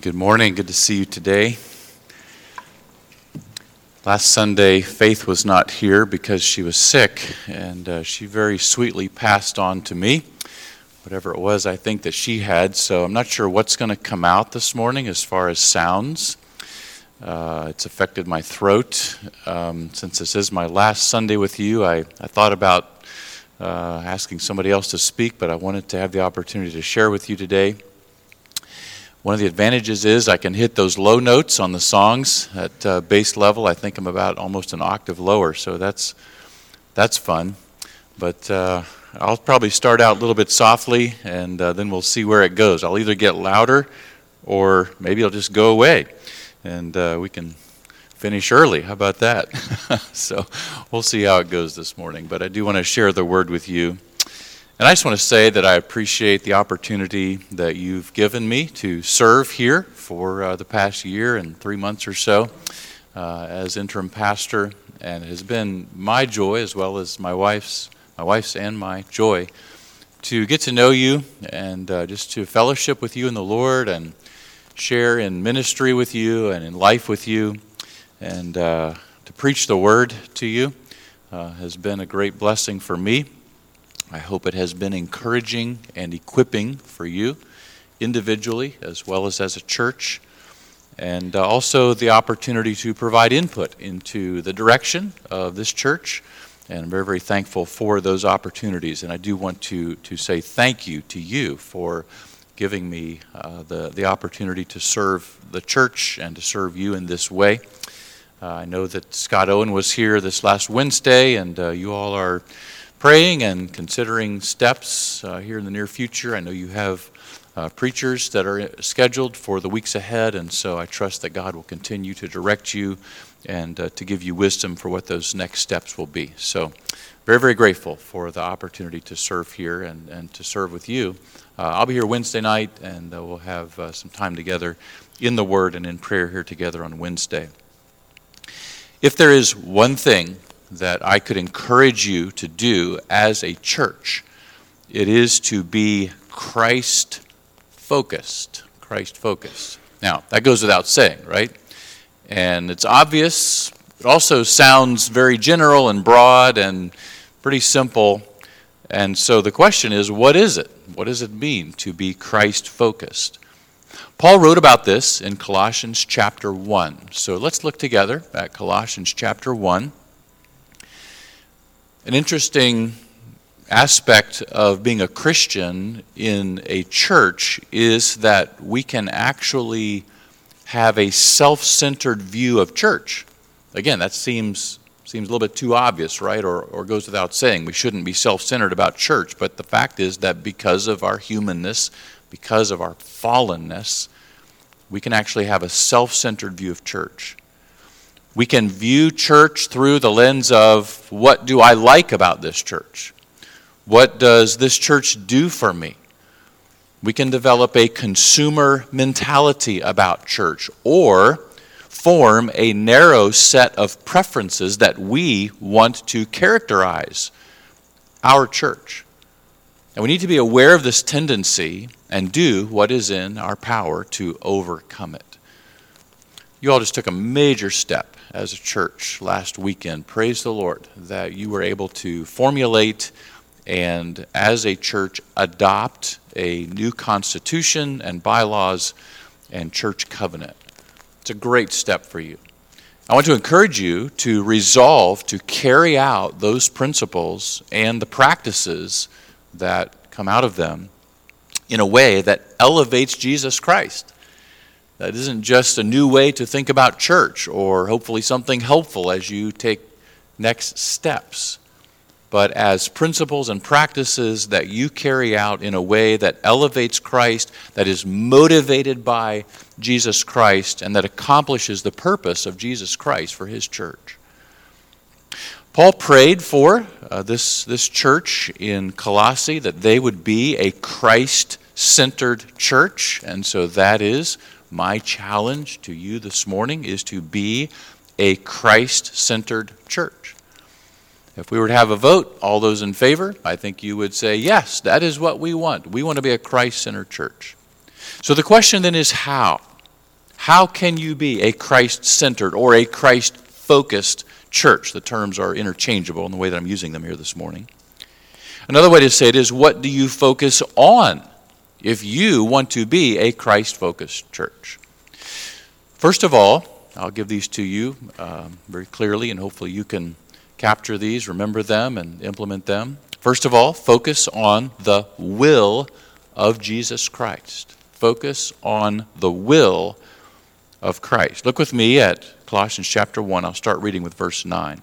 Good morning. Good to see you today. Last Sunday, Faith was not here because she was sick, and uh, she very sweetly passed on to me whatever it was I think that she had. So I'm not sure what's going to come out this morning as far as sounds. Uh, it's affected my throat. Um, since this is my last Sunday with you, I, I thought about uh, asking somebody else to speak, but I wanted to have the opportunity to share with you today. One of the advantages is I can hit those low notes on the songs at uh, bass level. I think I'm about almost an octave lower, so that's that's fun. But uh, I'll probably start out a little bit softly, and uh, then we'll see where it goes. I'll either get louder, or maybe I'll just go away, and uh, we can finish early. How about that? so we'll see how it goes this morning. But I do want to share the word with you. And I just want to say that I appreciate the opportunity that you've given me to serve here for uh, the past year and three months or so uh, as interim pastor. And it has been my joy, as well as my wife's, my wife's and my joy, to get to know you and uh, just to fellowship with you in the Lord and share in ministry with you and in life with you and uh, to preach the word to you uh, has been a great blessing for me. I hope it has been encouraging and equipping for you individually as well as as a church, and uh, also the opportunity to provide input into the direction of this church. And I'm very, very thankful for those opportunities. And I do want to, to say thank you to you for giving me uh, the, the opportunity to serve the church and to serve you in this way. Uh, I know that Scott Owen was here this last Wednesday, and uh, you all are praying and considering steps uh, here in the near future. I know you have uh, preachers that are scheduled for the weeks ahead, and so I trust that God will continue to direct you and uh, to give you wisdom for what those next steps will be. So, very, very grateful for the opportunity to serve here and, and to serve with you. Uh, I'll be here Wednesday night, and uh, we'll have uh, some time together in the Word and in prayer here together on Wednesday. If there is one thing that I could encourage you to do as a church. It is to be Christ focused. Christ focused. Now, that goes without saying, right? And it's obvious. It also sounds very general and broad and pretty simple. And so the question is what is it? What does it mean to be Christ focused? Paul wrote about this in Colossians chapter 1. So let's look together at Colossians chapter 1. An interesting aspect of being a Christian in a church is that we can actually have a self centered view of church. Again, that seems, seems a little bit too obvious, right? Or, or goes without saying. We shouldn't be self centered about church. But the fact is that because of our humanness, because of our fallenness, we can actually have a self centered view of church. We can view church through the lens of what do I like about this church? What does this church do for me? We can develop a consumer mentality about church or form a narrow set of preferences that we want to characterize our church. And we need to be aware of this tendency and do what is in our power to overcome it. You all just took a major step as a church last weekend. Praise the Lord that you were able to formulate and, as a church, adopt a new constitution and bylaws and church covenant. It's a great step for you. I want to encourage you to resolve to carry out those principles and the practices that come out of them in a way that elevates Jesus Christ that isn't just a new way to think about church or hopefully something helpful as you take next steps, but as principles and practices that you carry out in a way that elevates Christ, that is motivated by Jesus Christ, and that accomplishes the purpose of Jesus Christ for his church. Paul prayed for uh, this, this church in Colossae that they would be a Christ centered church, and so that is my challenge to you this morning is to be a Christ centered church. If we were to have a vote, all those in favor, I think you would say, yes, that is what we want. We want to be a Christ centered church. So the question then is how? How can you be a Christ centered or a Christ focused church? The terms are interchangeable in the way that I'm using them here this morning. Another way to say it is what do you focus on if you want to be a Christ focused church? First of all, I'll give these to you um, very clearly, and hopefully you can capture these, remember them, and implement them. First of all, focus on the will of Jesus Christ. Focus on the will of Christ. Look with me at Colossians chapter 1. I'll start reading with verse 9.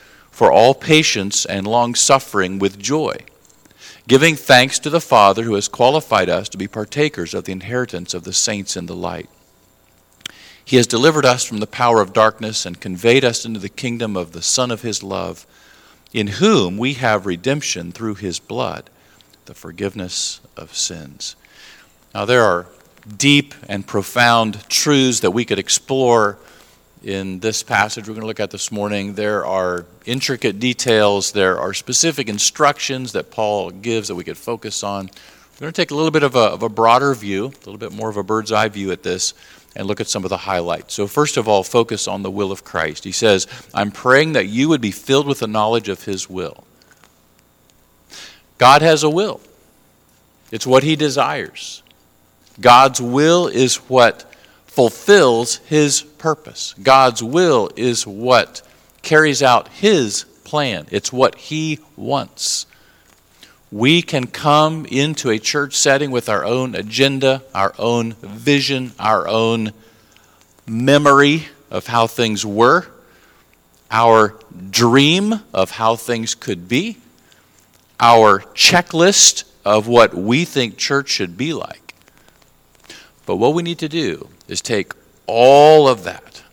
for all patience and long suffering with joy, giving thanks to the Father who has qualified us to be partakers of the inheritance of the saints in the light. He has delivered us from the power of darkness and conveyed us into the kingdom of the Son of His love, in whom we have redemption through His blood, the forgiveness of sins. Now, there are deep and profound truths that we could explore in this passage we're going to look at this morning. There are intricate details, there are specific instructions that Paul gives that we could focus on. We're going to take a little bit of a, of a broader view, a little bit more of a bird's eye view at this and look at some of the highlights. So, first of all, focus on the will of Christ. He says, I'm praying that you would be filled with the knowledge of His will. God has a will, it's what He desires. God's will is what fulfills His purpose. God's will is what carries out His plan, it's what He wants we can come into a church setting with our own agenda, our own vision, our own memory of how things were, our dream of how things could be, our checklist of what we think church should be like. But what we need to do is take all of that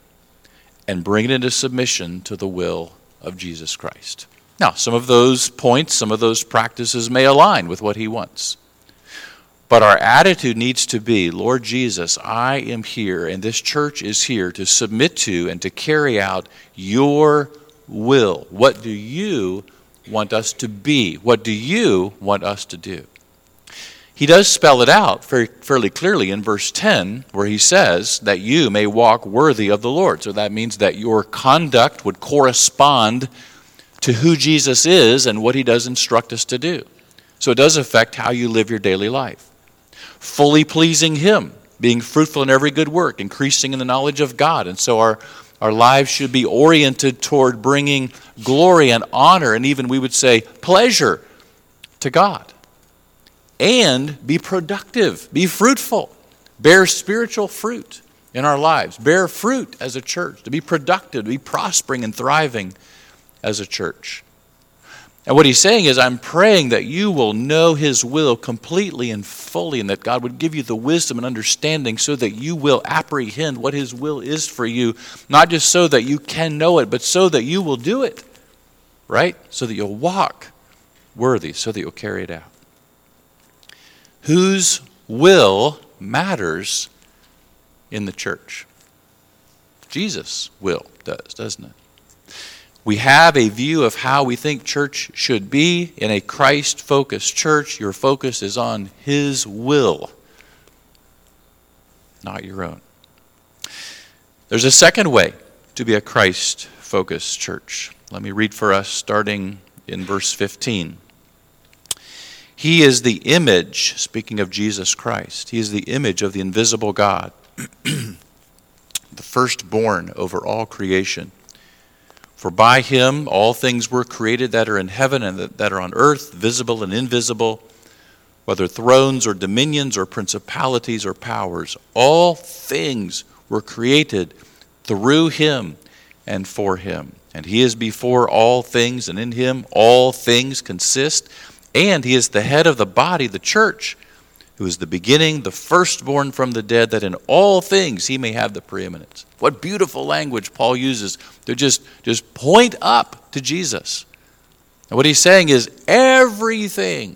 and bring it into submission to the will of Jesus Christ. Now, some of those points, some of those practices may align with what he wants. But our attitude needs to be Lord Jesus, I am here, and this church is here to submit to and to carry out your will. What do you want us to be? What do you want us to do? He does spell it out fairly clearly in verse 10, where he says that you may walk worthy of the Lord. So that means that your conduct would correspond to who Jesus is and what he does instruct us to do. So it does affect how you live your daily life. Fully pleasing him, being fruitful in every good work, increasing in the knowledge of God. And so our, our lives should be oriented toward bringing glory and honor, and even we would say pleasure to God. And be productive, be fruitful, bear spiritual fruit in our lives, bear fruit as a church, to be productive, to be prospering and thriving as a church. And what he's saying is, I'm praying that you will know his will completely and fully, and that God would give you the wisdom and understanding so that you will apprehend what his will is for you, not just so that you can know it, but so that you will do it, right? So that you'll walk worthy, so that you'll carry it out. Whose will matters in the church? Jesus' will does, doesn't it? We have a view of how we think church should be. In a Christ focused church, your focus is on His will, not your own. There's a second way to be a Christ focused church. Let me read for us starting in verse 15. He is the image, speaking of Jesus Christ, He is the image of the invisible God, the firstborn over all creation. For by him all things were created that are in heaven and that are on earth, visible and invisible, whether thrones or dominions or principalities or powers. All things were created through him and for him. And he is before all things, and in him all things consist. And he is the head of the body, the church, who is the beginning, the firstborn from the dead, that in all things he may have the preeminence. What beautiful language Paul uses to just, just point up to Jesus. And what he's saying is everything,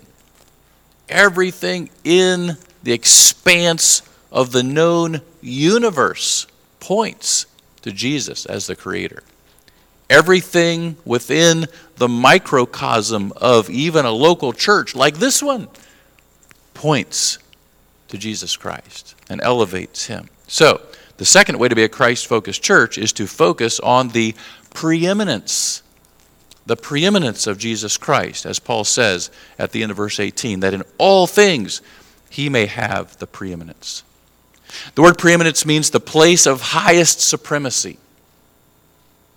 everything in the expanse of the known universe points to Jesus as the creator. Everything within the microcosm of even a local church like this one points to Jesus Christ and elevates him. So, the second way to be a Christ focused church is to focus on the preeminence, the preeminence of Jesus Christ, as Paul says at the end of verse 18, that in all things he may have the preeminence. The word preeminence means the place of highest supremacy.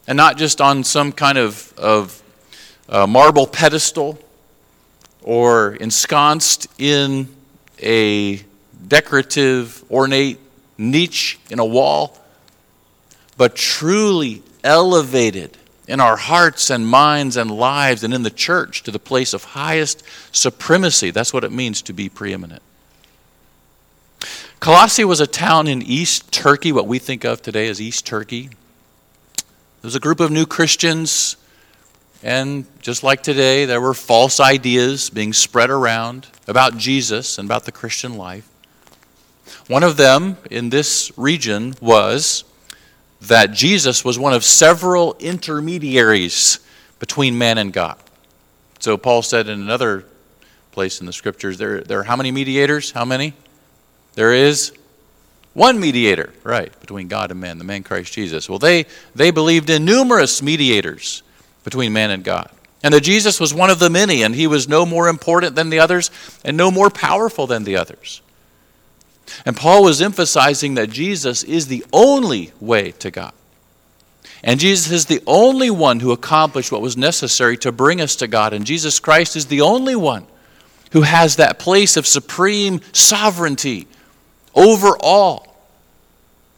And not just on some kind of, of uh, marble pedestal or ensconced in a decorative, ornate niche in a wall, but truly elevated in our hearts and minds and lives and in the church to the place of highest supremacy. That's what it means to be preeminent. Colossae was a town in East Turkey, what we think of today as East Turkey. There was a group of new Christians, and just like today, there were false ideas being spread around about Jesus and about the Christian life. One of them in this region was that Jesus was one of several intermediaries between man and God. So Paul said in another place in the scriptures, there, there are how many mediators? How many? There is one mediator, right, between God and man, the man Christ Jesus. Well, they, they believed in numerous mediators between man and God. And that Jesus was one of the many, and he was no more important than the others and no more powerful than the others. And Paul was emphasizing that Jesus is the only way to God. And Jesus is the only one who accomplished what was necessary to bring us to God. And Jesus Christ is the only one who has that place of supreme sovereignty over all.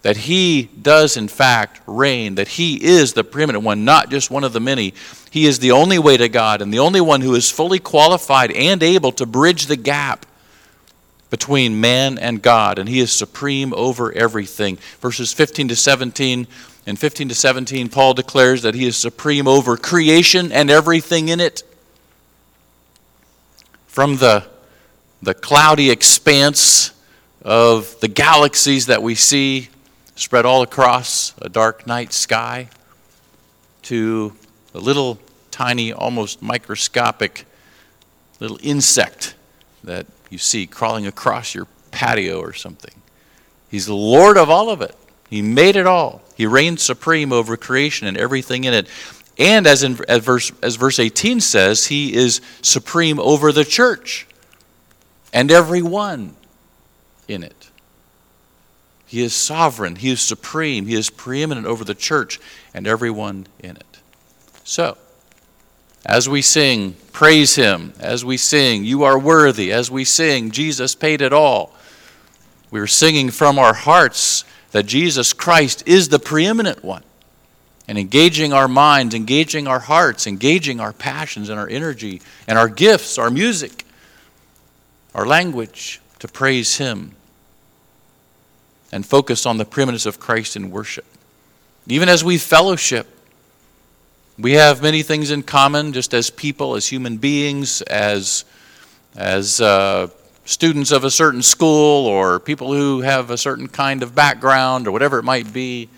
That he does, in fact, reign, that he is the preeminent one, not just one of the many. He is the only way to God and the only one who is fully qualified and able to bridge the gap between man and God, and he is supreme over everything. Verses 15 to 17 and 15 to 17, Paul declares that he is supreme over creation and everything in it. From the, the cloudy expanse of the galaxies that we see spread all across a dark night sky to a little tiny, almost microscopic little insect that you see crawling across your patio or something. He's the Lord of all of it. He made it all. He reigns supreme over creation and everything in it. And as, in, as, verse, as verse 18 says, he is supreme over the church and everyone in it. He is sovereign, he is supreme, he is preeminent over the church and everyone in it. So, as we sing, praise Him. As we sing, You are worthy. As we sing, Jesus paid it all. We're singing from our hearts that Jesus Christ is the preeminent one. And engaging our minds, engaging our hearts, engaging our passions and our energy and our gifts, our music, our language to praise Him and focus on the preeminence of Christ in worship. Even as we fellowship, we have many things in common just as people, as human beings, as, as uh, students of a certain school, or people who have a certain kind of background, or whatever it might be.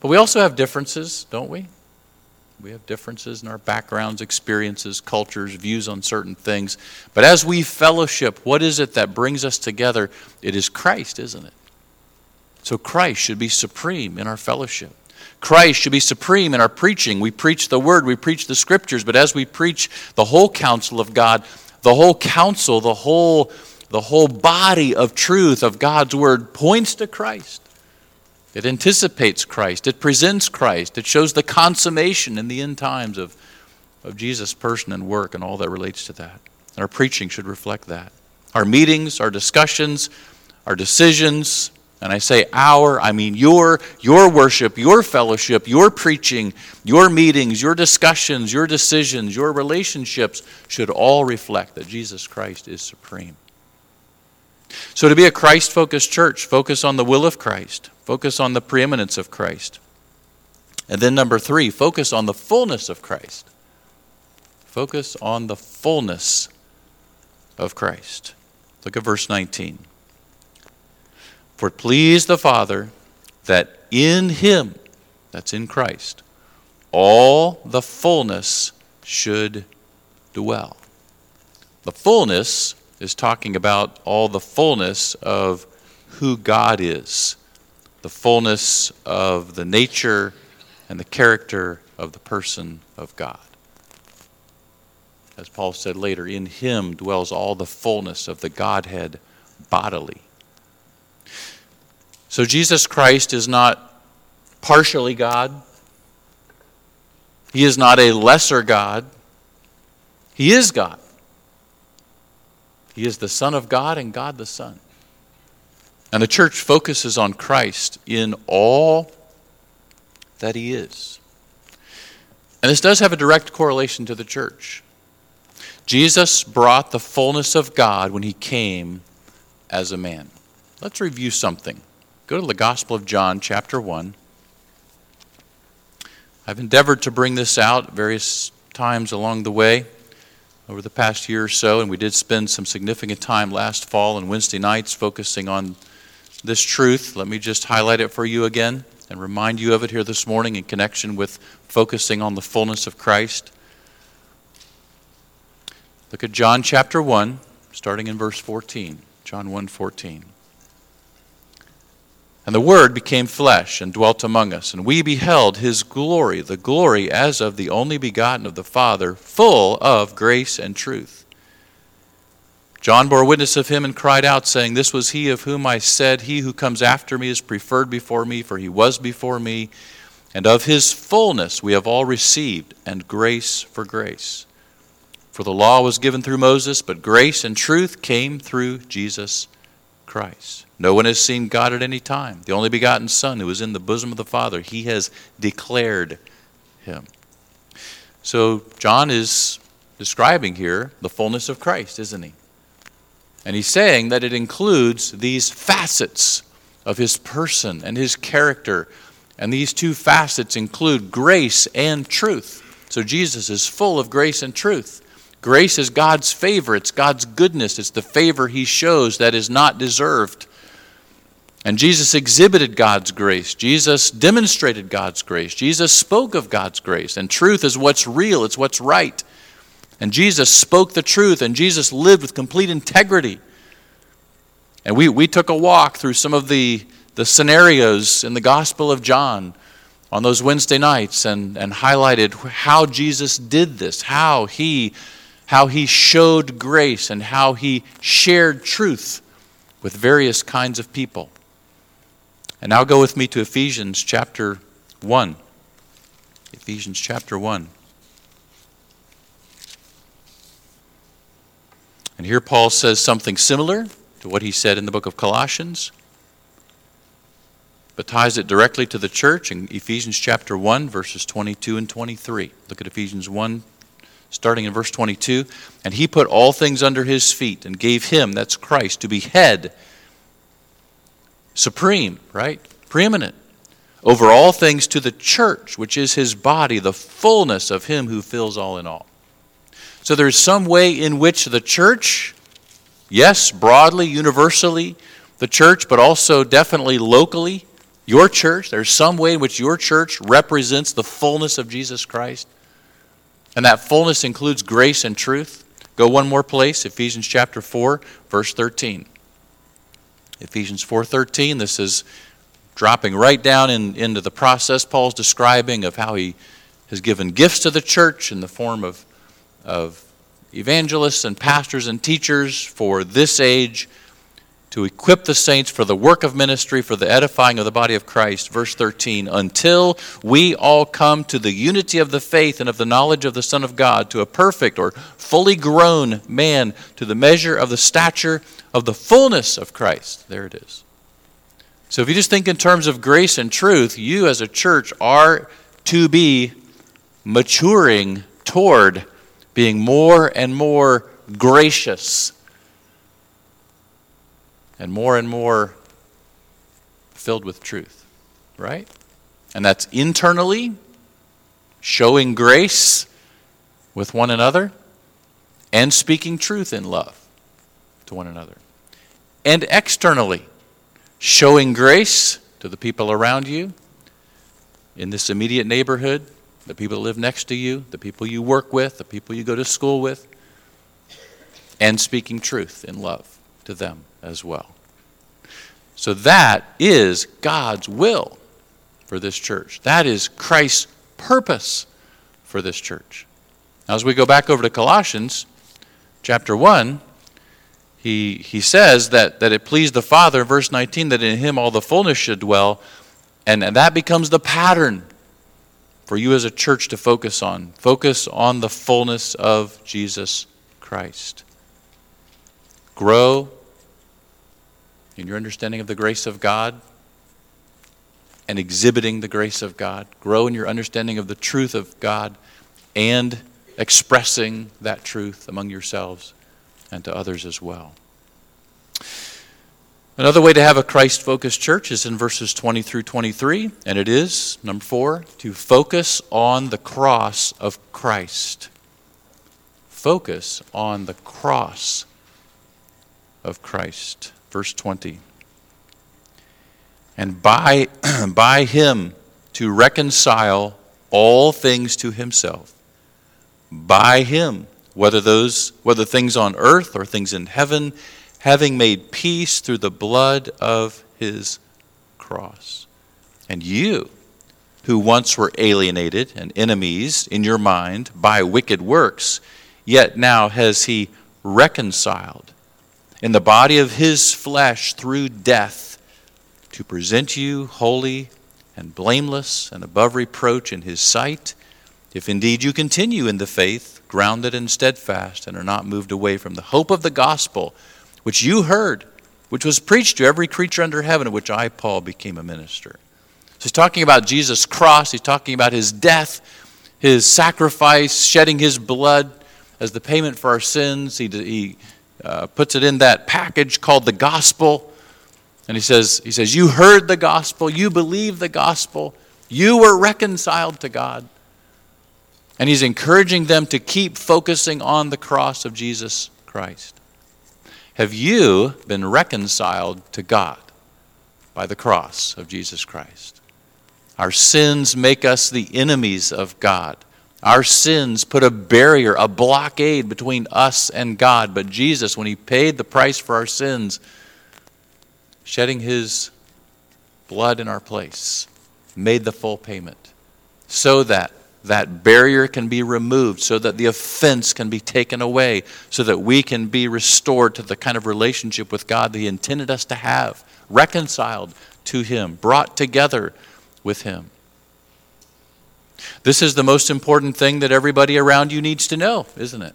But we also have differences, don't we? We have differences in our backgrounds, experiences, cultures, views on certain things. But as we fellowship, what is it that brings us together? It is Christ, isn't it? So Christ should be supreme in our fellowship. Christ should be supreme in our preaching. We preach the word, we preach the scriptures, but as we preach the whole counsel of God, the whole counsel, the whole the whole body of truth of God's word points to Christ. It anticipates Christ. It presents Christ. It shows the consummation in the end times of, of Jesus' person and work and all that relates to that. Our preaching should reflect that. Our meetings, our discussions, our decisions, and I say our, I mean your, your worship, your fellowship, your preaching, your meetings, your discussions, your decisions, your relationships should all reflect that Jesus Christ is supreme. So, to be a Christ focused church, focus on the will of Christ, focus on the preeminence of Christ. And then, number three, focus on the fullness of Christ. Focus on the fullness of Christ. Look at verse 19. For it pleased the Father that in him, that's in Christ, all the fullness should dwell. The fullness is talking about all the fullness of who God is, the fullness of the nature and the character of the person of God. As Paul said later, in him dwells all the fullness of the Godhead bodily. So Jesus Christ is not partially God. He is not a lesser God. He is God. He is the Son of God and God the Son. And the church focuses on Christ in all that He is. And this does have a direct correlation to the church. Jesus brought the fullness of God when He came as a man. Let's review something. Go to the Gospel of John, chapter 1. I've endeavored to bring this out various times along the way over the past year or so, and we did spend some significant time last fall and Wednesday nights focusing on this truth. Let me just highlight it for you again and remind you of it here this morning in connection with focusing on the fullness of Christ. Look at John chapter 1, starting in verse 14. John 1 14. And the Word became flesh and dwelt among us, and we beheld his glory, the glory as of the only begotten of the Father, full of grace and truth. John bore witness of him and cried out, saying, This was he of whom I said, He who comes after me is preferred before me, for he was before me. And of his fullness we have all received, and grace for grace. For the law was given through Moses, but grace and truth came through Jesus Christ. No one has seen God at any time. The only begotten Son who is in the bosom of the Father, he has declared him. So John is describing here the fullness of Christ, isn't he? And he's saying that it includes these facets of his person and his character. And these two facets include grace and truth. So Jesus is full of grace and truth. Grace is God's favor, it's God's goodness, it's the favor he shows that is not deserved. And Jesus exhibited God's grace. Jesus demonstrated God's grace. Jesus spoke of God's grace. And truth is what's real, it's what's right. And Jesus spoke the truth, and Jesus lived with complete integrity. And we, we took a walk through some of the, the scenarios in the Gospel of John on those Wednesday nights and, and highlighted how Jesus did this, how he, how he showed grace, and how he shared truth with various kinds of people. And now go with me to Ephesians chapter 1. Ephesians chapter 1. And here Paul says something similar to what he said in the book of Colossians, but ties it directly to the church in Ephesians chapter 1, verses 22 and 23. Look at Ephesians 1, starting in verse 22. And he put all things under his feet and gave him, that's Christ, to be head supreme, right? Preeminent over all things to the church, which is his body, the fullness of him who fills all in all. So there's some way in which the church, yes, broadly, universally, the church, but also definitely locally, your church, there's some way in which your church represents the fullness of Jesus Christ. And that fullness includes grace and truth. Go one more place, Ephesians chapter 4, verse 13. Ephesians 4:13 this is dropping right down in, into the process Paul's describing of how he has given gifts to the church in the form of, of evangelists and pastors and teachers for this age to equip the saints for the work of ministry, for the edifying of the body of Christ. Verse 13, until we all come to the unity of the faith and of the knowledge of the Son of God, to a perfect or fully grown man, to the measure of the stature of the fullness of Christ. There it is. So if you just think in terms of grace and truth, you as a church are to be maturing toward being more and more gracious and more and more filled with truth, right? And that's internally showing grace with one another and speaking truth in love to one another. And externally showing grace to the people around you in this immediate neighborhood, the people that live next to you, the people you work with, the people you go to school with, and speaking truth in love to them as well. So that is God's will for this church. That is Christ's purpose for this church. Now, as we go back over to Colossians chapter 1, he, he says that, that it pleased the Father, verse 19, that in him all the fullness should dwell. And, and that becomes the pattern for you as a church to focus on. Focus on the fullness of Jesus Christ. Grow in your understanding of the grace of God and exhibiting the grace of God. Grow in your understanding of the truth of God and expressing that truth among yourselves and to others as well. Another way to have a Christ focused church is in verses 20 through 23, and it is, number four, to focus on the cross of Christ. Focus on the cross of Christ. Verse 20. And by, by him to reconcile all things to himself. By him, whether those whether things on earth or things in heaven, having made peace through the blood of his cross. And you, who once were alienated and enemies in your mind by wicked works, yet now has he reconciled in the body of his flesh through death to present you holy and blameless and above reproach in his sight, if indeed you continue in the faith, grounded and steadfast, and are not moved away from the hope of the gospel which you heard, which was preached to every creature under heaven, of which I, Paul, became a minister. So he's talking about Jesus' cross, he's talking about his death, his sacrifice, shedding his blood as the payment for our sins. He, he uh, puts it in that package called the gospel. And he says, he says, You heard the gospel, you believed the gospel, you were reconciled to God. And he's encouraging them to keep focusing on the cross of Jesus Christ. Have you been reconciled to God by the cross of Jesus Christ? Our sins make us the enemies of God. Our sins put a barrier, a blockade between us and God. But Jesus, when He paid the price for our sins, shedding His blood in our place, made the full payment so that that barrier can be removed so that the offense can be taken away, so that we can be restored to the kind of relationship with God that He intended us to have, reconciled to Him, brought together with Him. This is the most important thing that everybody around you needs to know, isn't it?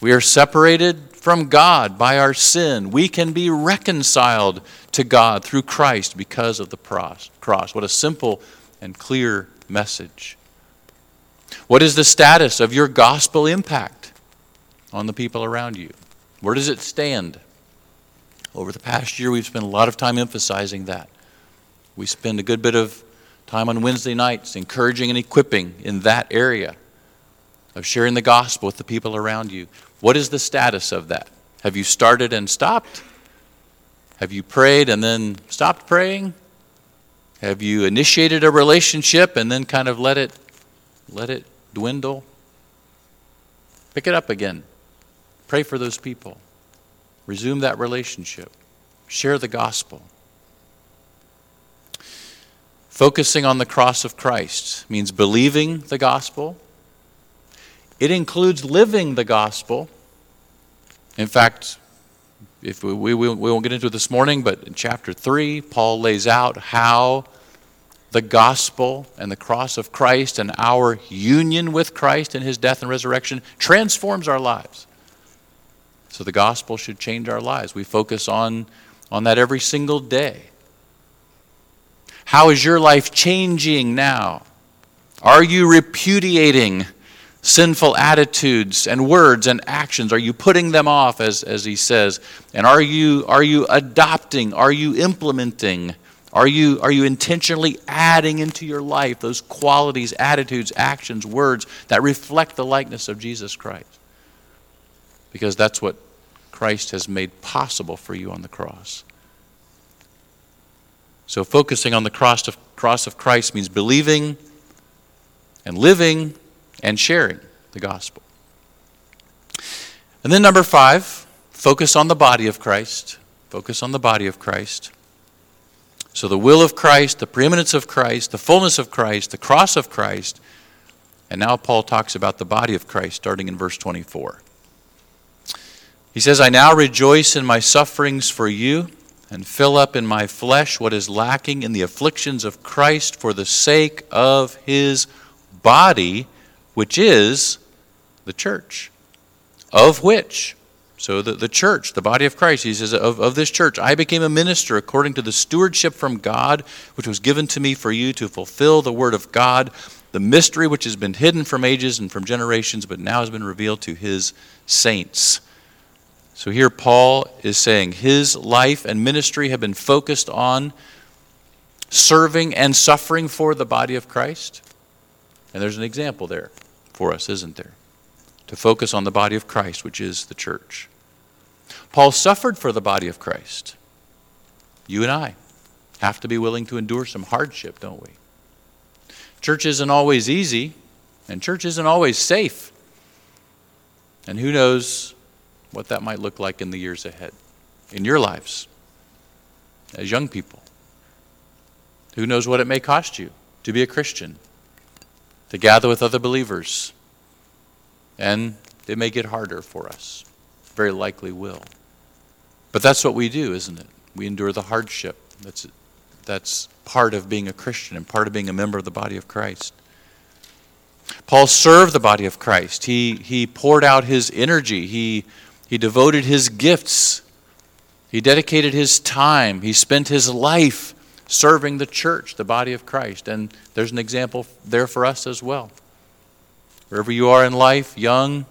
We are separated from God by our sin. We can be reconciled to God through Christ because of the cross. What a simple and clear message. What is the status of your gospel impact on the people around you? Where does it stand? Over the past year, we've spent a lot of time emphasizing that. We spend a good bit of time on Wednesday nights encouraging and equipping in that area of sharing the gospel with the people around you. What is the status of that? Have you started and stopped? Have you prayed and then stopped praying? Have you initiated a relationship and then kind of let it let it dwindle. Pick it up again. Pray for those people. Resume that relationship. Share the gospel. Focusing on the cross of Christ means believing the gospel. It includes living the gospel. In fact, if we, we, we won't get into it this morning, but in chapter 3, Paul lays out how the gospel and the cross of Christ and our union with Christ in his death and resurrection transforms our lives. So the gospel should change our lives. We focus on, on that every single day. How is your life changing now? Are you repudiating sinful attitudes and words and actions? Are you putting them off, as, as he says? And are you, are you adopting? Are you implementing? Are you, are you intentionally adding into your life those qualities, attitudes, actions, words that reflect the likeness of Jesus Christ? Because that's what Christ has made possible for you on the cross. So, focusing on the cross of, cross of Christ means believing and living and sharing the gospel. And then, number five, focus on the body of Christ. Focus on the body of Christ. So, the will of Christ, the preeminence of Christ, the fullness of Christ, the cross of Christ. And now Paul talks about the body of Christ starting in verse 24. He says, I now rejoice in my sufferings for you and fill up in my flesh what is lacking in the afflictions of Christ for the sake of his body, which is the church. Of which, so the, the church, the body of Christ, he says, of, of this church, I became a minister according to the stewardship from God, which was given to me for you to fulfill the word of God, the mystery which has been hidden from ages and from generations, but now has been revealed to his saints. So here Paul is saying his life and ministry have been focused on serving and suffering for the body of Christ. And there's an example there for us, isn't there? To focus on the body of Christ, which is the church. Paul suffered for the body of Christ. You and I have to be willing to endure some hardship, don't we? Church isn't always easy, and church isn't always safe. And who knows what that might look like in the years ahead in your lives as young people. Who knows what it may cost you to be a Christian, to gather with other believers. And it may get harder for us. Very likely will. But that's what we do, isn't it? We endure the hardship. That's, that's part of being a Christian and part of being a member of the body of Christ. Paul served the body of Christ. He, he poured out his energy. He he devoted his gifts. He dedicated his time. He spent his life serving the church, the body of Christ. And there's an example there for us as well. Wherever you are in life, young,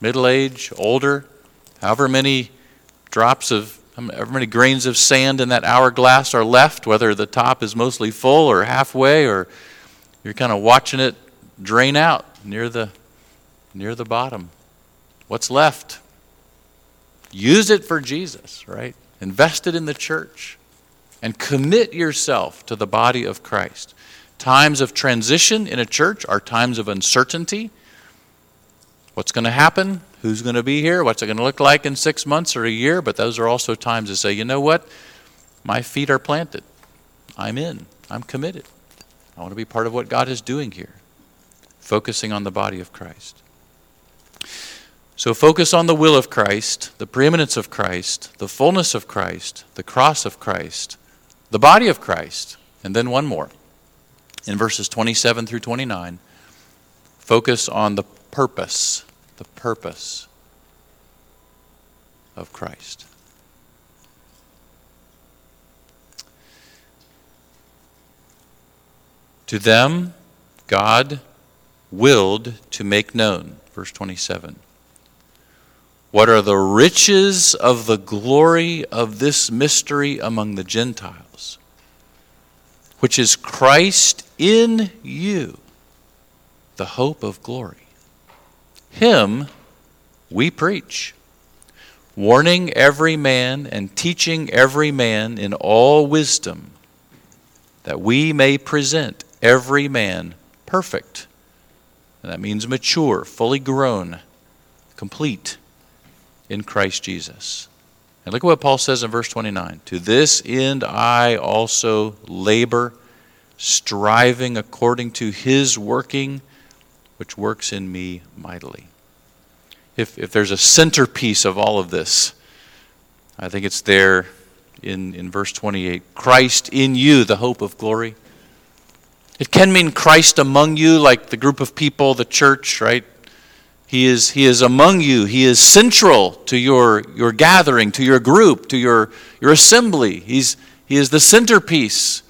middle age, older, however many drops of, however many grains of sand in that hourglass are left, whether the top is mostly full or halfway, or you're kind of watching it drain out near the, near the bottom. What's left? Use it for Jesus, right? Invest it in the church and commit yourself to the body of Christ. Times of transition in a church are times of uncertainty. What's going to happen? Who's going to be here? What's it going to look like in six months or a year? But those are also times to say, you know what? My feet are planted. I'm in. I'm committed. I want to be part of what God is doing here, focusing on the body of Christ. So focus on the will of Christ, the preeminence of Christ, the fullness of Christ, the cross of Christ, the body of Christ, and then one more. In verses 27 through 29, focus on the purpose, the purpose of Christ. To them, God willed to make known, verse 27 what are the riches of the glory of this mystery among the Gentiles, which is Christ in you, the hope of glory? Him we preach, warning every man and teaching every man in all wisdom, that we may present every man perfect. And that means mature, fully grown, complete in Christ Jesus. And look at what Paul says in verse 29 To this end I also labor, striving according to his working, which works in me mightily. If, if there's a centerpiece of all of this, I think it's there in, in verse 28 Christ in you, the hope of glory. It can mean Christ among you, like the group of people, the church, right? He is, he is among you. He is central to your, your gathering, to your group, to your, your assembly. He's, he is the centerpiece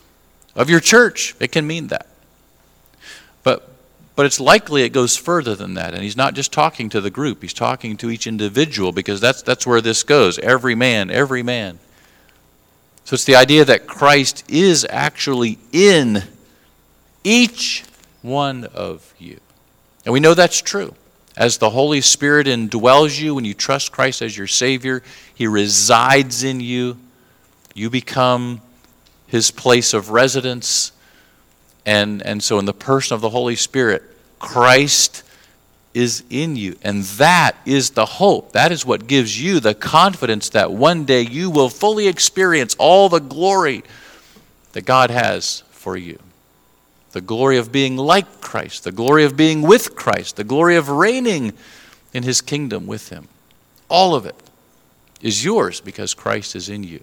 of your church. It can mean that. But but it's likely it goes further than that. And he's not just talking to the group, he's talking to each individual because that's, that's where this goes. Every man, every man. So it's the idea that Christ is actually in each one of you. And we know that's true. As the Holy Spirit indwells you when you trust Christ as your Savior, He resides in you. You become His place of residence. And, and so, in the person of the Holy Spirit, Christ is in you. And that is the hope. That is what gives you the confidence that one day you will fully experience all the glory that God has for you the glory of being like Christ, the glory of being with Christ, the glory of reigning in his kingdom with him. All of it is yours because Christ is in you.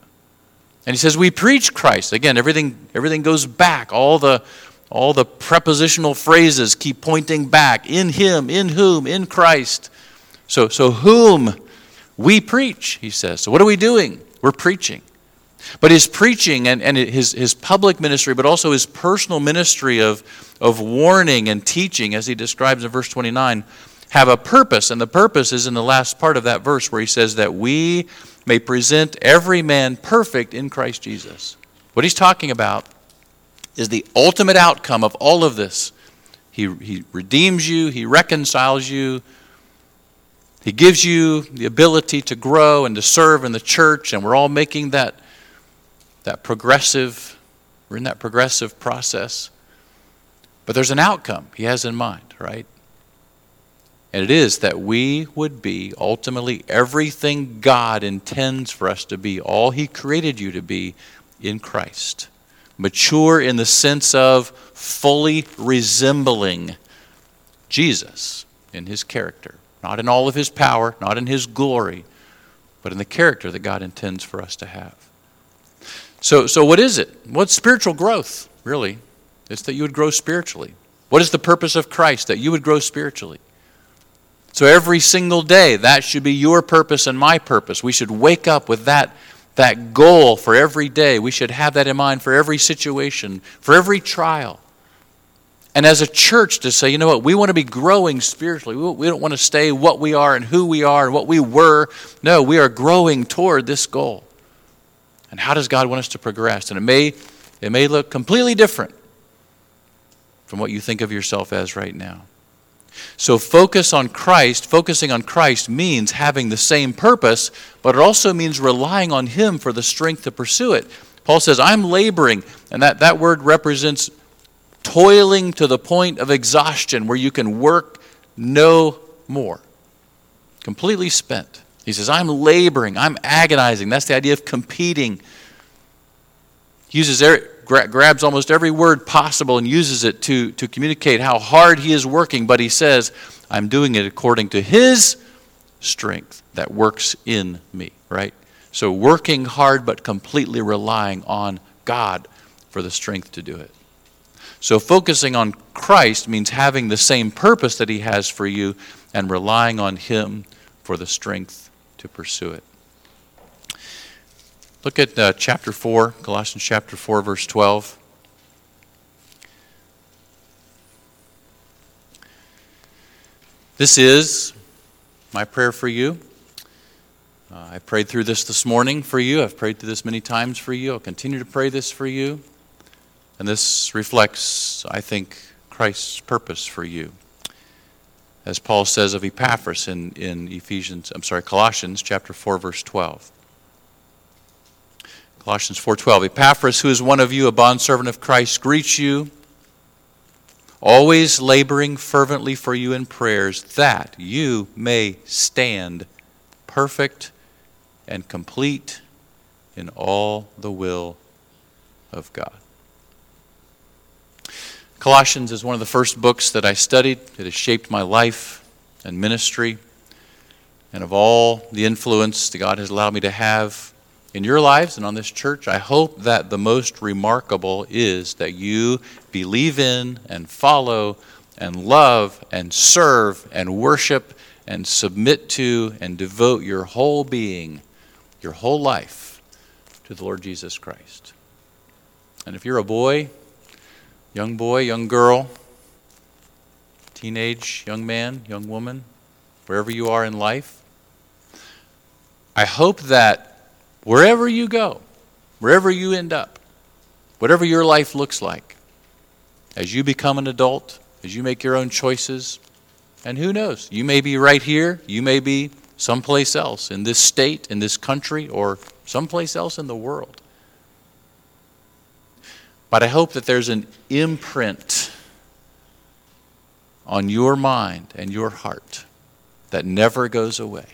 And he says, We preach Christ. Again, everything, everything goes back. All the, all the prepositional phrases keep pointing back. In him, in whom, in Christ. So, so whom we preach, he says. So what are we doing? We're preaching. But his preaching and, and his, his public ministry, but also his personal ministry of, of warning and teaching, as he describes in verse 29, have a purpose. And the purpose is in the last part of that verse where he says that we may present every man perfect in Christ Jesus. What he's talking about is the ultimate outcome of all of this. He, he redeems you, he reconciles you, he gives you the ability to grow and to serve in the church, and we're all making that that progressive, we're in that progressive process. But there's an outcome he has in mind, right? And it is that we would be ultimately everything God intends for us to be, all He created you to be in Christ. Mature in the sense of fully resembling Jesus in His character. Not in all of His power, not in His glory, but in the character that God intends for us to have. So, so what is it? What's spiritual growth, really? It's that you would grow spiritually. What is the purpose of Christ? That you would grow spiritually. So every single day, that should be your purpose and my purpose. We should wake up with that, that goal for every day. We should have that in mind for every situation, for every trial. And as a church, to say, you know what, we want to be growing spiritually. We don't want to stay what we are and who we are and what we were. No, we are growing toward this goal. And how does God want us to progress? And it may, it may look completely different from what you think of yourself as right now. So, focus on Christ, focusing on Christ means having the same purpose, but it also means relying on Him for the strength to pursue it. Paul says, I'm laboring, and that, that word represents toiling to the point of exhaustion where you can work no more. Completely spent. He says, I'm laboring, I'm agonizing. That's the idea of competing. He uses er, grabs almost every word possible and uses it to, to communicate how hard he is working, but he says, I'm doing it according to his strength that works in me, right? So working hard but completely relying on God for the strength to do it. So focusing on Christ means having the same purpose that he has for you and relying on him for the strength to pursue it. Look at uh, chapter 4, Colossians chapter 4, verse 12. This is my prayer for you. Uh, I prayed through this this morning for you. I've prayed through this many times for you. I'll continue to pray this for you. And this reflects, I think, Christ's purpose for you as Paul says of Epaphras in, in Ephesians, I'm sorry, Colossians chapter 4, verse 12. Colossians 4:12 Epaphras who is one of you a bondservant of Christ greets you always laboring fervently for you in prayers that you may stand perfect and complete in all the will of God. Colossians is one of the first books that I studied. It has shaped my life and ministry. And of all the influence that God has allowed me to have in your lives and on this church, I hope that the most remarkable is that you believe in and follow and love and serve and worship and submit to and devote your whole being, your whole life to the Lord Jesus Christ. And if you're a boy, young boy, young girl, teenage young man, young woman, wherever you are in life. I hope that wherever you go, wherever you end up, whatever your life looks like, as you become an adult, as you make your own choices, and who knows, you may be right here, you may be someplace else in this state, in this country, or someplace else in the world. But I hope that there's an imprint on your mind and your heart that never goes away,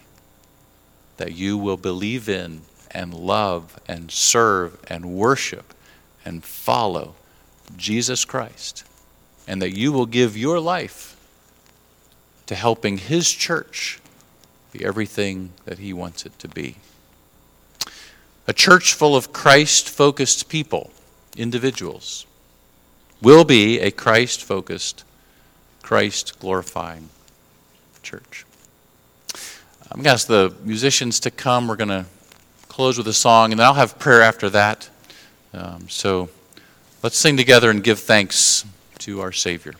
that you will believe in and love and serve and worship and follow Jesus Christ, and that you will give your life to helping His church be everything that He wants it to be. A church full of Christ focused people, individuals, will be a Christ focused, Christ glorifying church. I'm going to ask the musicians to come. We're going to close with a song, and then I'll have prayer after that. Um, so let's sing together and give thanks to our Savior.